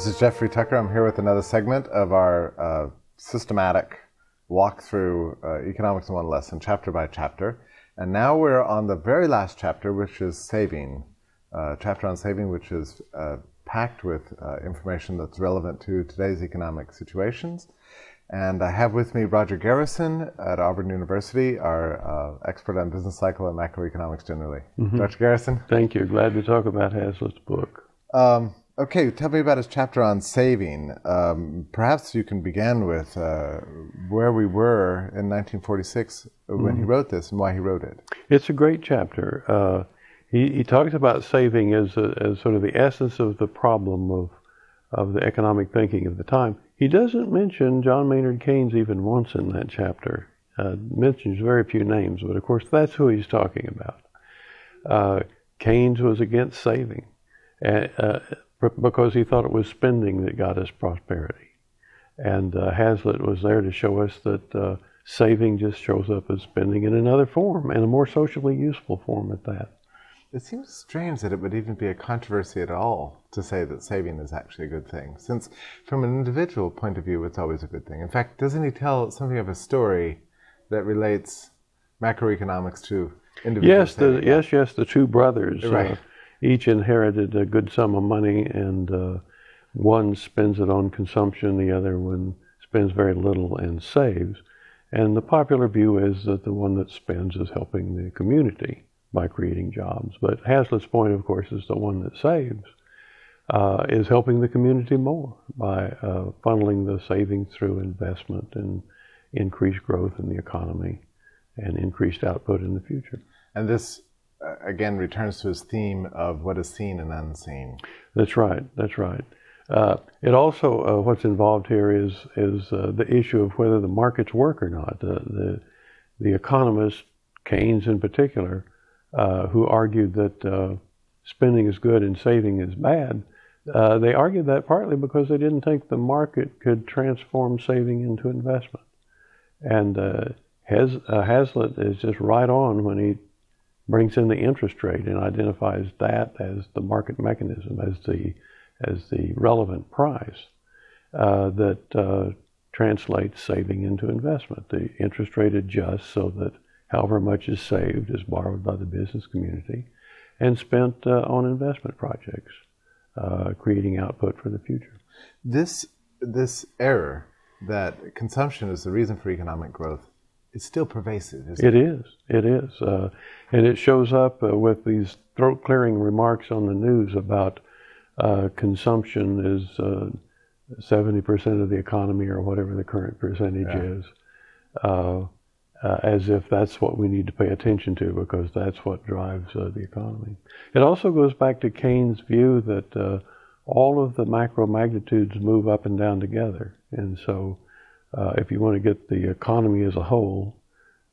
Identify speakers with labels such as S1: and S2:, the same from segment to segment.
S1: This is Jeffrey Tucker. I'm here with another segment of our uh, systematic walk through uh, Economics in One Lesson, chapter by chapter. And now we're on the very last chapter, which is saving. Uh, chapter on saving, which is uh, packed with uh, information that's relevant to today's economic situations. And I have with me Roger Garrison at Auburn University, our uh, expert on business cycle and macroeconomics generally.
S2: Mhm.
S1: Dr. Garrison?
S2: Thank you. Glad to talk about Hazlitt's book.
S1: Um, okay, tell me about his chapter on saving. Um, perhaps you can begin with uh, where we were in 1946 when he wrote this and why he wrote it.
S2: It's a great chapter. Uh, he, he talks about saving as, a, as sort of the essence of the problem of, of the economic thinking of the time. He doesn't mention John Maynard Keynes even once in that chapter. Uh, mentions very few names, but of course that's who he's talking about. Uh, Keynes was against saving uh, uh, because he thought it was spending that got us prosperity. And uh, Hazlitt was there to show us that uh, saving just shows up as spending in another form and a more socially useful form at that.
S1: It seems strange that it would even be a controversy at all to say that saving is actually a good thing, since from an individual point of view, it's always a good thing. In fact, doesn't he tell something of a story that relates macroeconomics to individual
S2: Yes, the, yes, yes. The two brothers
S1: Right.
S2: uh, each inherited a good sum of money, and uh, one spends it on consumption, the other one spends very little and saves. And the popular view is that the one that spends is helping the community by creating jobs. But Hazlitt's point, of course, is the one that saves uh, is helping the community more by uh, funneling the savings through investment and increased growth in the economy and increased output in the future.
S1: And this, again, returns to his theme of what is seen and unseen.
S2: That's right. That's right. Uh, it also uh, what's involved here is is uh, the issue of whether the markets work or not. The the, the economist Keynes in particular, uh, who argued that uh, spending is good and saving is bad, uh, they argued that partly because they didn't think the market could transform saving into investment. And uh, uh, Hazlitt is just right on when he brings in the interest rate and identifies that as the market mechanism, as the as the relevant price uh, that uh, translates saving into investment. The interest rate adjusts so that however much is saved is borrowed by the business community and spent uh, on investment projects, uh, creating output for the future.
S1: This, this error that consumption is the reason for economic growth is still pervasive, isn't it?
S2: It is. It is. Uh, and it shows up uh, with these throat clearing remarks on the news about uh, consumption is uh, 70% of the economy or whatever the current percentage
S1: Yeah.
S2: is, uh, uh, as if that's what we need to pay attention to because that's what drives uh, the economy. It also goes back to Keynes' view that uh, all of the macro magnitudes move up and down together. And so uh, if you want to get the economy as a whole,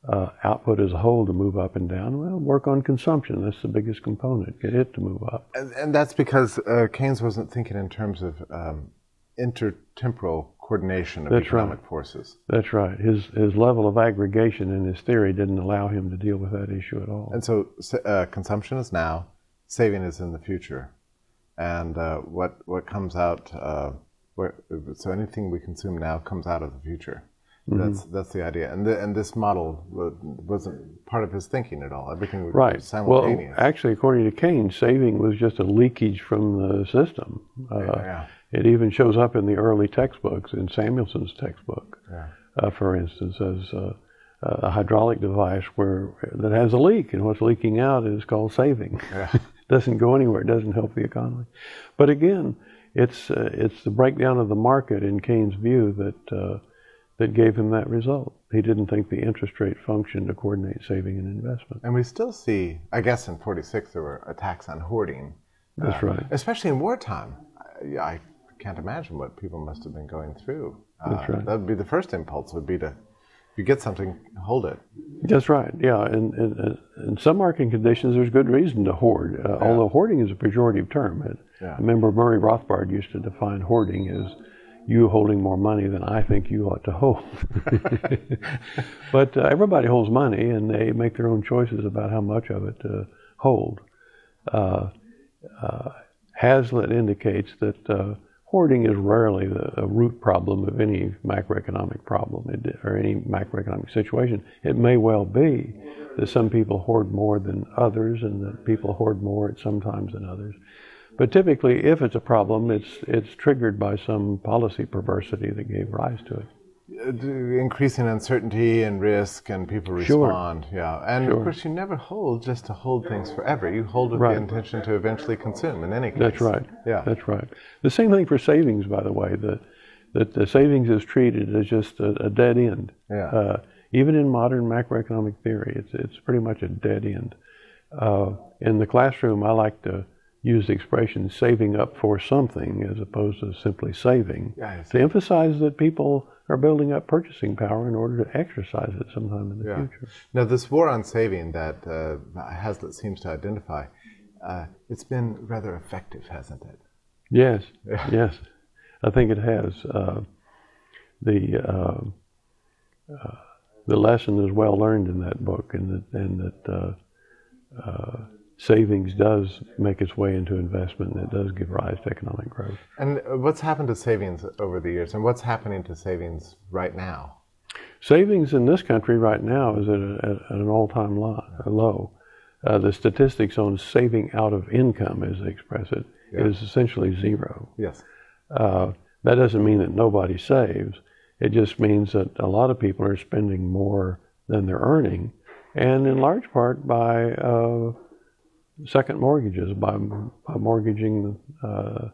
S2: uh, output as a whole to move up and down, well, work on consumption. That's the biggest component. Get it to move up.
S1: And, and that's because uh, Keynes wasn't thinking in terms of um, intertemporal coordination of
S2: That's
S1: economic
S2: right.
S1: forces.
S2: That's right. His his level of aggregation in his theory didn't allow him to deal with that issue at all.
S1: And so uh, consumption is now, saving is in the future. And uh, what, what comes out, uh, where, so anything we consume now comes out of the future.
S2: Mm-hmm.
S1: That's, that's the idea. And, the, and this model wasn't part of his thinking at all. Everything was
S2: Right. Well, actually, according to Keynes, saving was just a leakage from the system. Uh,
S1: yeah.
S2: It even shows up in the early textbooks, in Samuelson's textbook,
S1: Yeah.
S2: uh, for instance, as uh, a hydraulic device where that has a leak, and what's leaking out is called saving. Doesn't go anywhere. It doesn't help the economy. But again, it's uh, it's the breakdown of the market in Keynes' view that uh, that gave him that result. He didn't think the interest rate functioned to coordinate saving and investment.
S1: And we still see, I guess in 46 there were attacks on hoarding.
S2: That's right.
S1: Especially in wartime. I, I can't imagine what people must have been going through. Uh,
S2: That's right.
S1: That would be the first impulse would be to, you get something, hold it.
S2: That's right. Yeah, and in, in some market conditions, there's good reason to hoard. Uh, Although hoarding is a pejorative term. It,
S1: Yeah.
S2: I remember Murray Rothbard used to define hoarding as you holding more money than I think you ought to hold. but uh, everybody holds money, and they make their own choices about how much of it to hold. Uh, uh, Hazlitt indicates that uh, hoarding is rarely the a root problem of any macroeconomic problem it, or any macroeconomic situation. It may well be that some people hoard more than others, and that people hoard more at some times than others. But typically, if it's a problem, it's it's triggered by some policy perversity that gave rise to it.
S1: Uh, increasing uncertainty and risk, and people respond. Sure. Yeah, and
S2: sure.
S1: of course, you never hold just to hold things forever. You hold with
S2: right.
S1: the intention to eventually consume. In any case,
S2: that's right.
S1: Yeah,
S2: that's right. The same thing for savings, by the way. That that the savings is treated as just a, a dead end.
S1: Yeah.
S2: Uh, even in modern macroeconomic theory, it's it's pretty much a dead end. Uh, in the classroom, I like to use the expression "saving up for something" as opposed to simply saving to emphasize that people are building up purchasing power in order to exercise it sometime in the
S1: yeah.
S2: future.
S1: Now, this war on saving that uh, Hazlitt seems to identify, uh, it's been rather effective, hasn't it?
S2: Yes, yeah. yes, I think it has. Uh, the uh, uh, the lesson is well learned in that book, and that and that uh, savings does make its way into investment and it does give rise to economic growth.
S1: And what's happened to savings over the years and what's happening to savings right now?
S2: Savings in this country right now is at, a, at an all time low. Uh, the statistics on saving out of income, as they express it, yeah. is essentially zero.
S1: Yes.
S2: Uh, that doesn't mean that nobody saves. It just means that a lot of people are spending more than they're earning, and in large part by uh, second mortgages by, by mortgaging uh,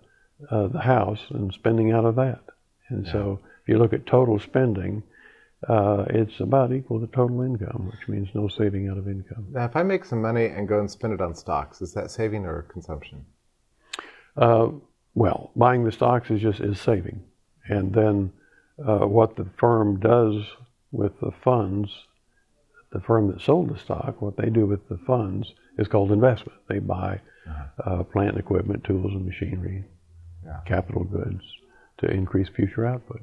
S2: uh, the house and spending out of that. And yeah. so if you look at total spending, uh, it's about equal to total income, which means no saving out of income.
S1: Now, if I make some money and go and spend it on stocks, is that saving or consumption?
S2: Uh, well, buying the stocks is just is saving, and then uh, what the firm does with the funds, the firm that sold the stock, what they do with the funds is called investment. They buy uh-huh. uh, plant and equipment, tools and machinery, yeah. capital goods to increase future output.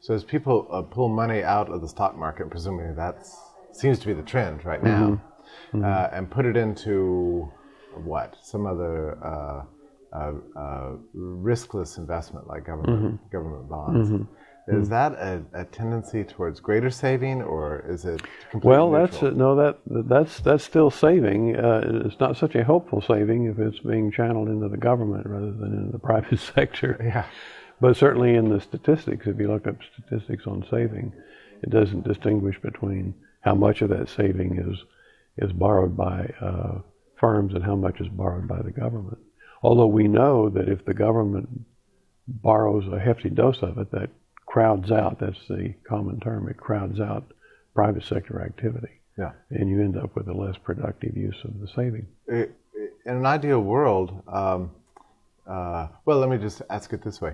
S1: So as people uh, pull money out of the stock market, presumably that seems to be the trend right now, mm-hmm. Uh, mm-hmm. and put it into what some other uh, uh, uh, riskless investment like government mm-hmm. government bonds. Is hmm. that a, a, tendency towards greater saving, or is it
S2: well?
S1: Neutral?
S2: That's no that that's that's still saving. Uh, it's not such a hopeful saving if it's being channeled into the government rather than into the private sector.
S1: Yeah.
S2: But certainly in the statistics, if you look up statistics on saving, it doesn't distinguish between how much of that saving is is borrowed by uh, firms and how much is borrowed by the government. Although we know that if the government borrows a hefty dose of it, that crowds out, that's the common term, it crowds out private sector activity.
S1: Yeah.
S2: And you end up with a less productive use of the saving.
S1: In an ideal world, um, uh, well, let me just ask it this way.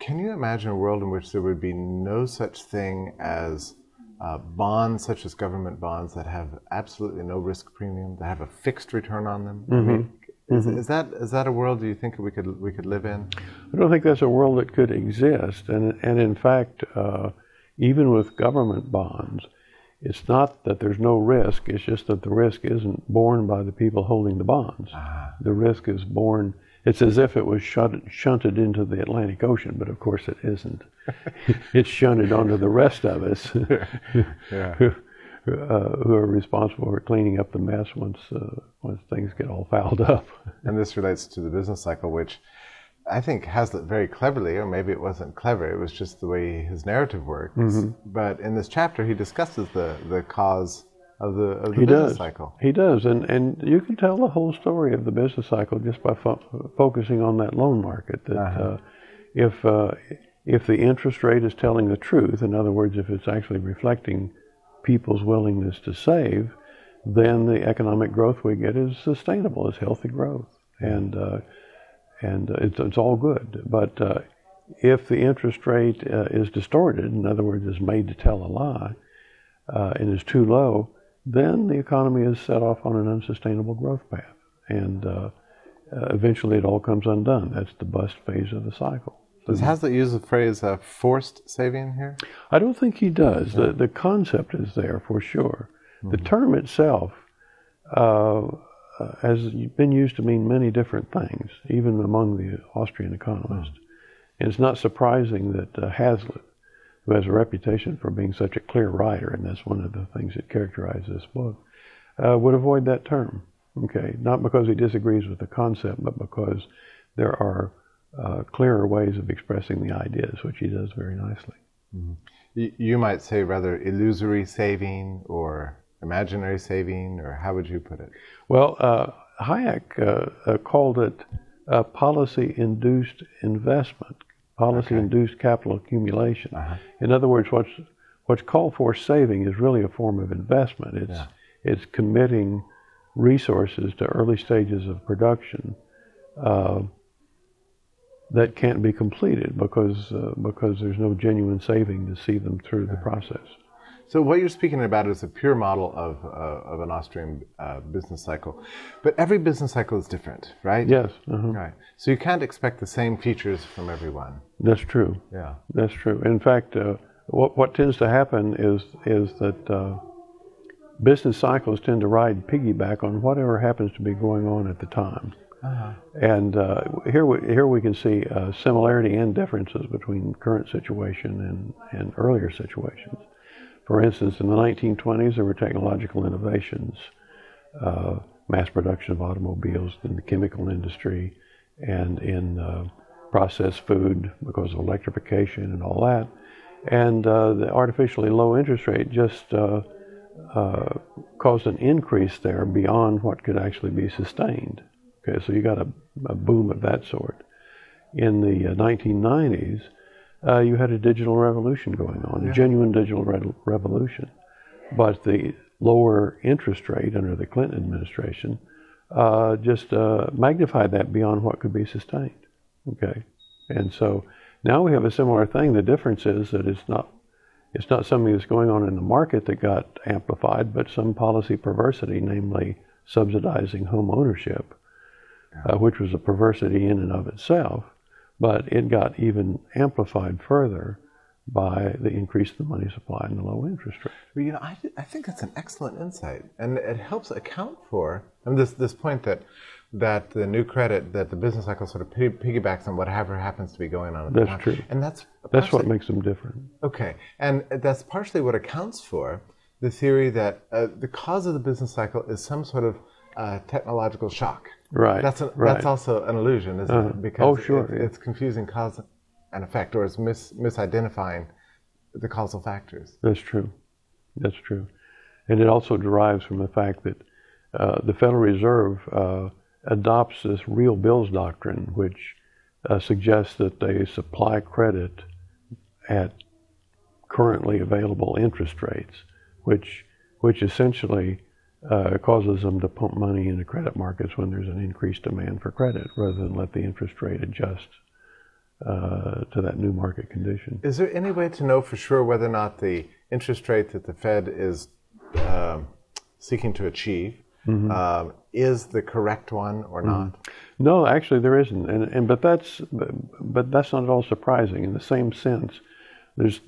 S1: Can you imagine a world in which there would be no such thing as uh, bonds, such as government bonds, that have absolutely no risk premium, that have a fixed return on them?
S2: Mm-hmm. I mean,
S1: is, mm-hmm. is, that is that a world do you think we could we could live in?
S2: I don't think that's a world that could exist, and and in fact, uh, even with government bonds, it's not that there's no risk. It's just that the risk isn't borne by the people holding the bonds.
S1: Ah.
S2: The risk is borne. It's as if it was shunted into the Atlantic Ocean, but of course it isn't. it's shunted onto the rest of us.
S1: yeah.
S2: uh, who are responsible for cleaning up the mess once uh, once things get all fouled up.
S1: and this relates to the business cycle, which I think Hazlitt very cleverly, or maybe it wasn't clever, it was just the way his narrative works.
S2: Mm-hmm.
S1: But in this chapter, he discusses the, the cause of the, of the
S2: he
S1: business
S2: does.
S1: cycle.
S2: He does, and, and you can tell the whole story of the business cycle just by fo- focusing on that loan market. That
S1: uh-huh.
S2: uh, if uh, if the interest rate is telling the truth, in other words, if it's actually reflecting people's willingness to save, then the economic growth we get is sustainable, is healthy growth, and uh, and it's, it's all good. But uh, if the interest rate uh, is distorted, in other words, is made to tell a lie, uh, and is too low, then the economy is set off on an unsustainable growth path, and uh, uh, eventually it all comes undone. That's the bust phase of the cycle.
S1: Does Hazlitt use the phrase uh, forced saving here?
S2: I don't think he does. The, the concept is there for sure. Mm-hmm. The term itself uh, uh, has been used to mean many different things, even among the Austrian economists. And it's not surprising that uh, Hazlitt, who has a reputation for being such a clear writer, and that's one of the things that characterizes this book, uh, would avoid that term. Okay, not because he disagrees with the concept, but because there are uh, clearer ways of expressing the ideas, which he does very nicely.
S1: Mm-hmm. You might say rather illusory saving or imaginary saving, or how would you put it?
S2: Well, uh, Hayek uh, uh, called it policy-induced investment, policy-induced okay. capital accumulation. Uh-huh. In other words, what's what's called forced saving is really a form of investment. It's yeah. it's committing resources to early stages of production uh, that can't be completed because uh, because there's no genuine saving to see them through the process.
S1: So what you're speaking about is a pure model of, uh, of an Austrian uh, business cycle, but every business cycle is different, right?
S2: Yes. Uh-huh.
S1: Right. So you can't expect the same features from everyone.
S2: That's true.
S1: Yeah.
S2: That's true. In fact, uh, what what tends to happen is is that uh, business cycles tend to ride piggyback on whatever happens to be going on at the time. Uh-huh. And uh, here, we, here we can see uh, similarity and differences between current situation and, and earlier situations. For instance, in the 1920s, there were technological innovations, uh, mass production of automobiles in the chemical industry and in uh, processed food because of electrification and all that. And uh, the artificially low interest rate just uh, caused an increase there beyond what could actually be sustained. Okay, so you got a, a boom of that sort. In the 1990s, uh, uh, you had a digital revolution going on, yeah. a genuine digital re- revolution. But the lower interest rate under the Clinton administration uh, just uh, magnified that beyond what could be sustained. Okay, and so now we have a similar thing. The difference is that it's not it's not something that's going on in the market that got amplified, but some policy perversity, namely subsidizing home ownership. Uh, which was a perversity in and of itself but it got even amplified further by the increase in the money supply and the low interest rate.
S1: Well, you know, I, I think that's an excellent insight, and it helps account for I mean, this this point that that the new credit that the business cycle sort of piggybacks on whatever happens to be going on. At
S2: that's
S1: the time.
S2: true,
S1: and that's
S2: that's what makes them different.
S1: Okay, and that's partially what accounts for the theory that uh, the cause of the business cycle is some sort of uh, technological shock.
S2: Right.
S1: That's
S2: a, right.
S1: that's also an illusion, isn't uh-huh. it?
S2: Because oh, sure,
S1: it, it's confusing cause and effect, or it's mis, misidentifying the causal factors.
S2: That's true. That's true, and it also derives from the fact that uh, the Federal Reserve uh, adopts this real bills doctrine, which uh, suggests that they supply credit at currently available interest rates, which which essentially uh, causes them to pump money into credit markets when there's an increased demand for credit rather than let the interest rate adjust uh, to that new market condition.
S1: Is there any way to know for sure whether or not the interest rate that the Fed is uh, seeking to achieve mm-hmm. uh, is the correct one or mm-hmm. not?
S2: No, actually there isn't, and, and but that's but, but that's not at all surprising. In the same sense, there's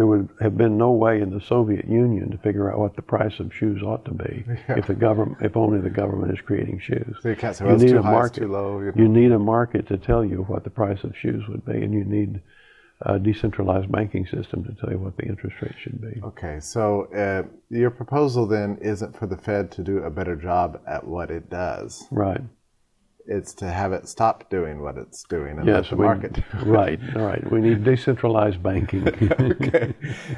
S2: there would have been no way in the Soviet Union to figure out what the price of shoes ought to be yeah. if the government, if only the government is creating shoes.
S1: So you can't say, well, you need a market. Low,
S2: you, know. you, need a market to tell you what the price of shoes would be, and you need a decentralized banking system to tell you what the interest rate should be.
S1: Okay, so uh, your proposal then isn't for the Fed to do a better job at what it does.
S2: Right
S1: it's to have it stop doing what it's doing and yes, let the we, market do
S2: it. Right, all right. We need decentralized banking.
S1: okay.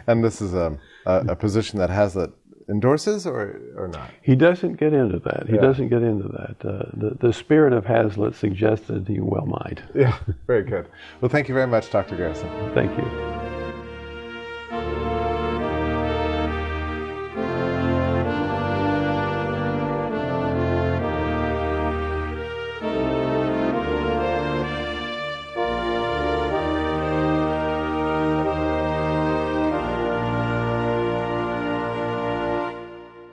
S1: And this is a, a, a, position that Hazlitt endorses or, or not?
S2: He doesn't get into that. He yeah. doesn't get into that. Uh, the, the spirit of Hazlitt suggested he well might.
S1: Yeah, very good. Well, thank you very much, Dr. Garrison.
S2: Thank you.